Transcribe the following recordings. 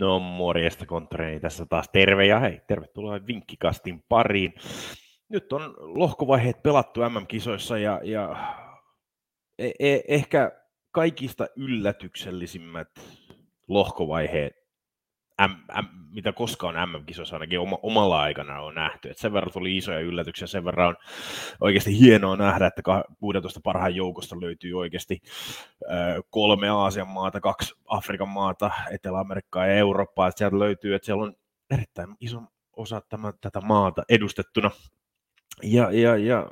No morjesta konttoreeni tässä taas terve ja hei, tervetuloa vinkkikastin pariin. Nyt on lohkovaiheet pelattu MM-kisoissa ja, ja e- e- ehkä kaikista yllätyksellisimmät lohkovaiheet M, M, mitä koskaan MM-kisoissa ainakin oma, omalla aikana on nähty. Et sen verran tuli isoja yllätyksiä, sen verran on oikeasti hienoa nähdä, että 16 parhaan joukosta löytyy oikeasti kolme Aasian maata, kaksi Afrikan maata, Etelä-Amerikkaa ja Eurooppaa. Et sieltä löytyy, että siellä on erittäin iso osa tämän, tätä maata edustettuna. Ja, ja, ja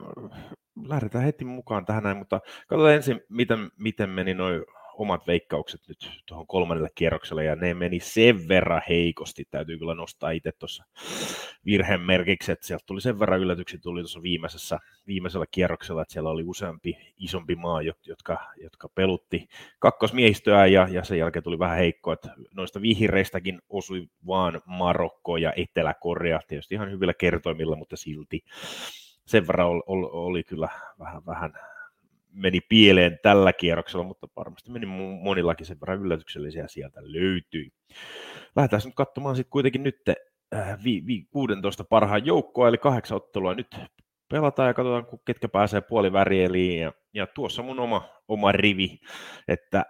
lähdetään heti mukaan tähän näin, mutta katsotaan ensin, miten, miten meni noin omat veikkaukset nyt tuohon kolmannelle kierrokselle, ja ne meni sen verran heikosti, täytyy kyllä nostaa itse tuossa virheen merkiksi, että sieltä tuli sen verran yllätyksiä tuli tuossa viimeisessä, viimeisellä kierroksella, että siellä oli useampi isompi maa, jotka, jotka pelutti kakkosmiehistöä, ja, ja sen jälkeen tuli vähän heikko, että noista vihreistäkin osui vaan Marokko ja Etelä-Korea, tietysti ihan hyvillä kertoimilla, mutta silti sen verran oli, oli, oli kyllä vähän, vähän meni pieleen tällä kierroksella, mutta varmasti meni monillakin sen verran yllätyksellisiä sieltä löytyi. Lähdetään nyt katsomaan sitten kuitenkin nyt äh, vi, vi, 16 parhaan joukkoa, eli kahdeksan ottelua nyt pelataan ja katsotaan, ketkä pääsee puolivärieliin. Ja, ja tuossa mun oma, oma rivi, että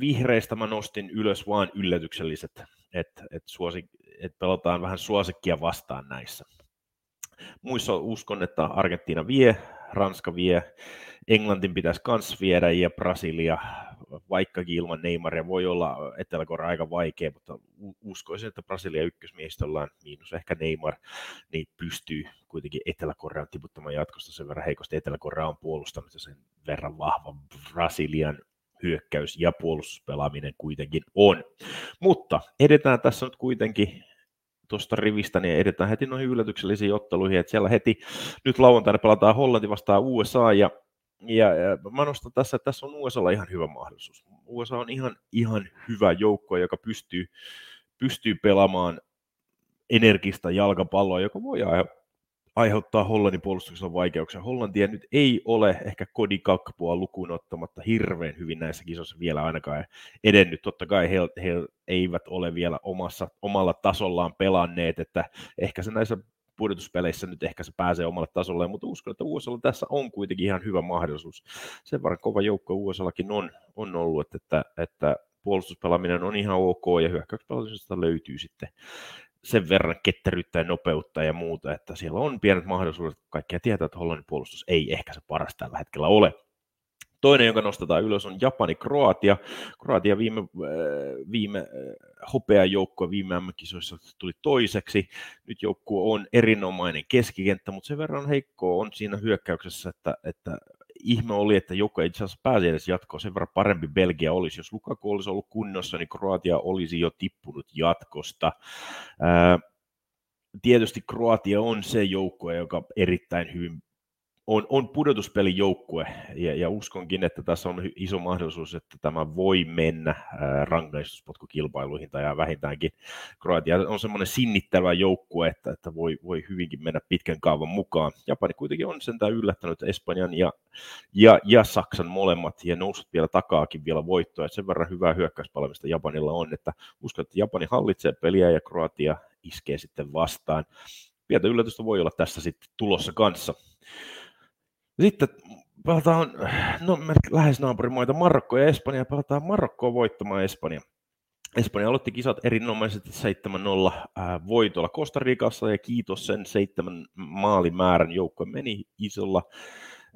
vihreistä mä nostin ylös vaan yllätykselliset, että et suosi, et pelataan vähän suosikkia vastaan näissä. Muissa uskon, että Argentiina vie, Ranska vie, Englantin pitäisi myös viedä ja Brasilia, vaikkakin ilman Neymaria voi olla etelä aika vaikea, mutta uskoisin, että Brasilia ykkösmiehistöllään, miinus ehkä Neymar, niin pystyy kuitenkin Etelä-Korean tiputtamaan jatkosta sen verran heikosti. Etelä-Korea on puolustanut sen verran vahva Brasilian hyökkäys ja puolustuspelaaminen kuitenkin on. Mutta edetään tässä nyt kuitenkin tuosta rivistä, niin edetään heti noihin yllätyksellisiin otteluihin, että siellä heti nyt lauantaina pelataan Hollanti vastaan USA, ja ja, ja mä nostan tässä, että tässä on USAlla ihan hyvä mahdollisuus. USA on ihan, ihan hyvä joukko, joka pystyy, pystyy pelaamaan energista jalkapalloa, joka voi Hollannin puolustuksella vaikeuksia. Hollantia nyt ei ole ehkä kodikakkapua lukuun ottamatta hirveän hyvin näissä kisoissa vielä ainakaan edennyt. Totta kai he, he eivät ole vielä omassa, omalla tasollaan pelanneet, että ehkä se näissä pudotuspeleissä nyt ehkä se pääsee omalle tasolle, mutta uskon, että USAlla tässä on kuitenkin ihan hyvä mahdollisuus. Sen verran kova joukko USAllakin on, on ollut, että, että puolustuspelaaminen on ihan ok ja hyökkäyspelaamisesta löytyy sitten sen verran ketteryyttä ja nopeutta ja muuta, että siellä on pienet mahdollisuudet. Kaikkia tietää, että Hollannin puolustus ei ehkä se paras tällä hetkellä ole. Toinen, jonka nostetaan ylös, on Japani-Kroatia. Kroatia viime, äh, viime äh, hopeajoukkue viime MM-kisoissa tuli toiseksi. Nyt joukkue on erinomainen keskikenttä, mutta sen verran heikkoa on siinä hyökkäyksessä, että, että ihme oli, että joukko ei itse asiassa pääsi edes jatkoon. Sen verran parempi Belgia olisi. Jos Lukaku olisi ollut kunnossa, niin Kroatia olisi jo tippunut jatkosta. Ää, tietysti Kroatia on se joukkue, joka erittäin hyvin on, on pudotuspelijoukkue ja, ja uskonkin, että tässä on iso mahdollisuus, että tämä voi mennä rangaistuspotkukilpailuihin tai vähintäänkin Kroatia on semmoinen sinnittävä joukkue, että, että voi, voi hyvinkin mennä pitkän kaavan mukaan. Japani kuitenkin on sentään yllättänyt Espanjan ja, ja, ja Saksan molemmat ja noussut vielä takaakin vielä voittoa. Sen verran hyvää hyökkäyspalvelusta Japanilla on, että uskon, että Japani hallitsee peliä ja Kroatia iskee sitten vastaan. Pientä yllätystä voi olla tässä sitten tulossa kanssa. Sitten pelataan, no lähes naapurimaita Marokko ja Espanja, pelataan Marokkoa voittamaan Espanja. Espanja aloitti kisat erinomaisesti 7-0 äh, voitolla Costa Ricassa ja kiitos sen seitsemän maalimäärän joukkue meni isolla,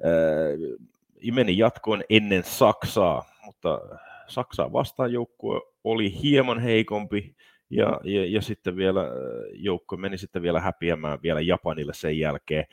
äh, meni jatkoon ennen Saksaa, mutta Saksaa vastaan joukkue oli hieman heikompi ja, ja, ja sitten vielä äh, joukkue meni sitten vielä häpiämään vielä Japanille sen jälkeen.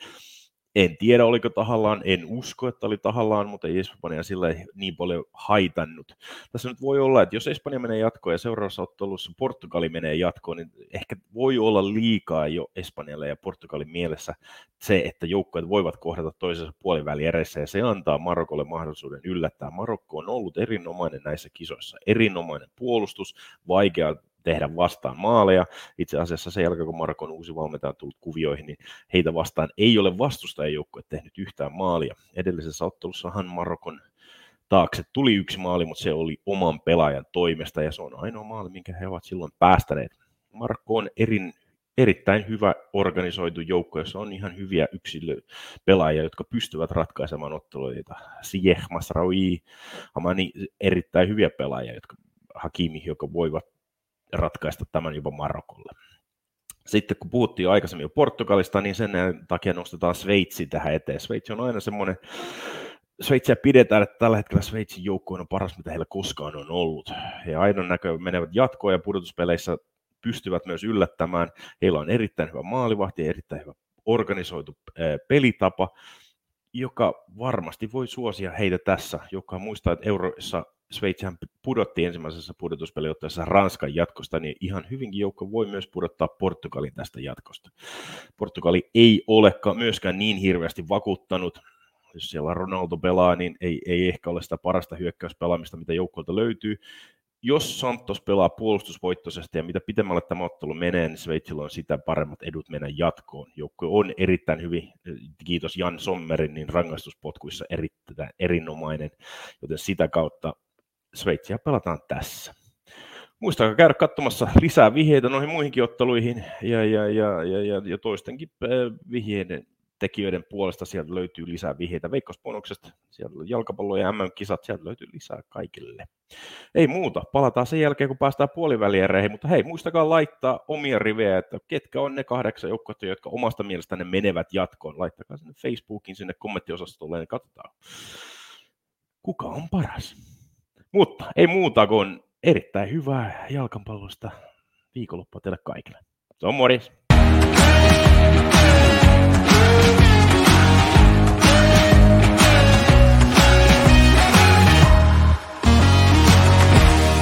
En tiedä, oliko tahallaan, en usko, että oli tahallaan, mutta ei Espanja sillä niin paljon haitannut. Tässä nyt voi olla, että jos Espanja menee jatkoon ja seuraavassa ottelussa Portugali menee jatkoon, niin ehkä voi olla liikaa jo Espanjalle ja Portugalin mielessä se, että joukkueet voivat kohdata toisensa puoliväliereissä ja se antaa Marokolle mahdollisuuden yllättää. Marokko on ollut erinomainen näissä kisoissa, erinomainen puolustus, vaikea tehdä vastaan maaleja. Itse asiassa sen jälkeen, kun Marokon uusi valmentaja on tullut kuvioihin, niin heitä vastaan ei ole vastustajajoukkue tehnyt yhtään maalia. Edellisessä ottelussahan Marokon taakse. Tuli yksi maali, mutta se oli oman pelaajan toimesta ja se on ainoa maali, minkä he ovat silloin päästäneet. Markko on erin, erittäin hyvä organisoitu joukko, jossa on ihan hyviä yksilöpelaajia, jotka pystyvät ratkaisemaan otteluita. Sieh, Masraoui, Amani, erittäin hyviä pelaajia, jotka Hakimi, joka voivat ratkaista tämän jopa Marokolle. Sitten kun puhuttiin aikaisemmin jo Portugalista, niin sen takia nostetaan Sveitsi tähän eteen. Sveitsi on aina semmoinen, Sveitsiä pidetään, että tällä hetkellä Sveitsin joukko on paras, mitä heillä koskaan on ollut. He aina näkö menevät jatkoon ja pudotuspeleissä pystyvät myös yllättämään. Heillä on erittäin hyvä maalivahti ja erittäin hyvä organisoitu pelitapa, joka varmasti voi suosia heitä tässä, joka muistaa, että euroissa Sveitsihän pudotti ensimmäisessä pudotuspeliotteessa Ranskan jatkosta, niin ihan hyvinkin joukko voi myös pudottaa Portugalin tästä jatkosta. Portugali ei olekaan myöskään niin hirveästi vakuuttanut, jos siellä Ronaldo pelaa, niin ei, ei ehkä ole sitä parasta hyökkäyspelaamista, mitä joukkoilta löytyy. Jos Santos pelaa puolustusvoittoisesti ja mitä pitemmälle tämä ottelu menee, niin Sveitsillä on sitä paremmat edut mennä jatkoon. Joukko on erittäin hyvin, kiitos Jan Sommerin, niin rangaistuspotkuissa erittäin erinomainen, joten sitä kautta Sveitsiä pelataan tässä. Muistakaa käydä katsomassa lisää vihjeitä noihin muihinkin otteluihin ja, ja, ja, ja, ja, ja toistenkin äh, vihjeiden tekijöiden puolesta sieltä löytyy lisää vihjeitä Veikkausbonuksesta, sieltä jalkapallo ja MM-kisat, sieltä löytyy lisää kaikille. Ei muuta, palataan sen jälkeen, kun päästään puoliväliereihin, mutta hei, muistakaa laittaa omia rivejä, että ketkä on ne kahdeksan joukkoa, jotka omasta mielestänne menevät jatkoon. Laittakaa sinne Facebookin sinne kommenttiosastolle, niin katsotaan, kuka on paras. Mutta ei muuta kuin erittäin hyvää jalkapallosta viikonloppua teille kaikille. Se on morjes!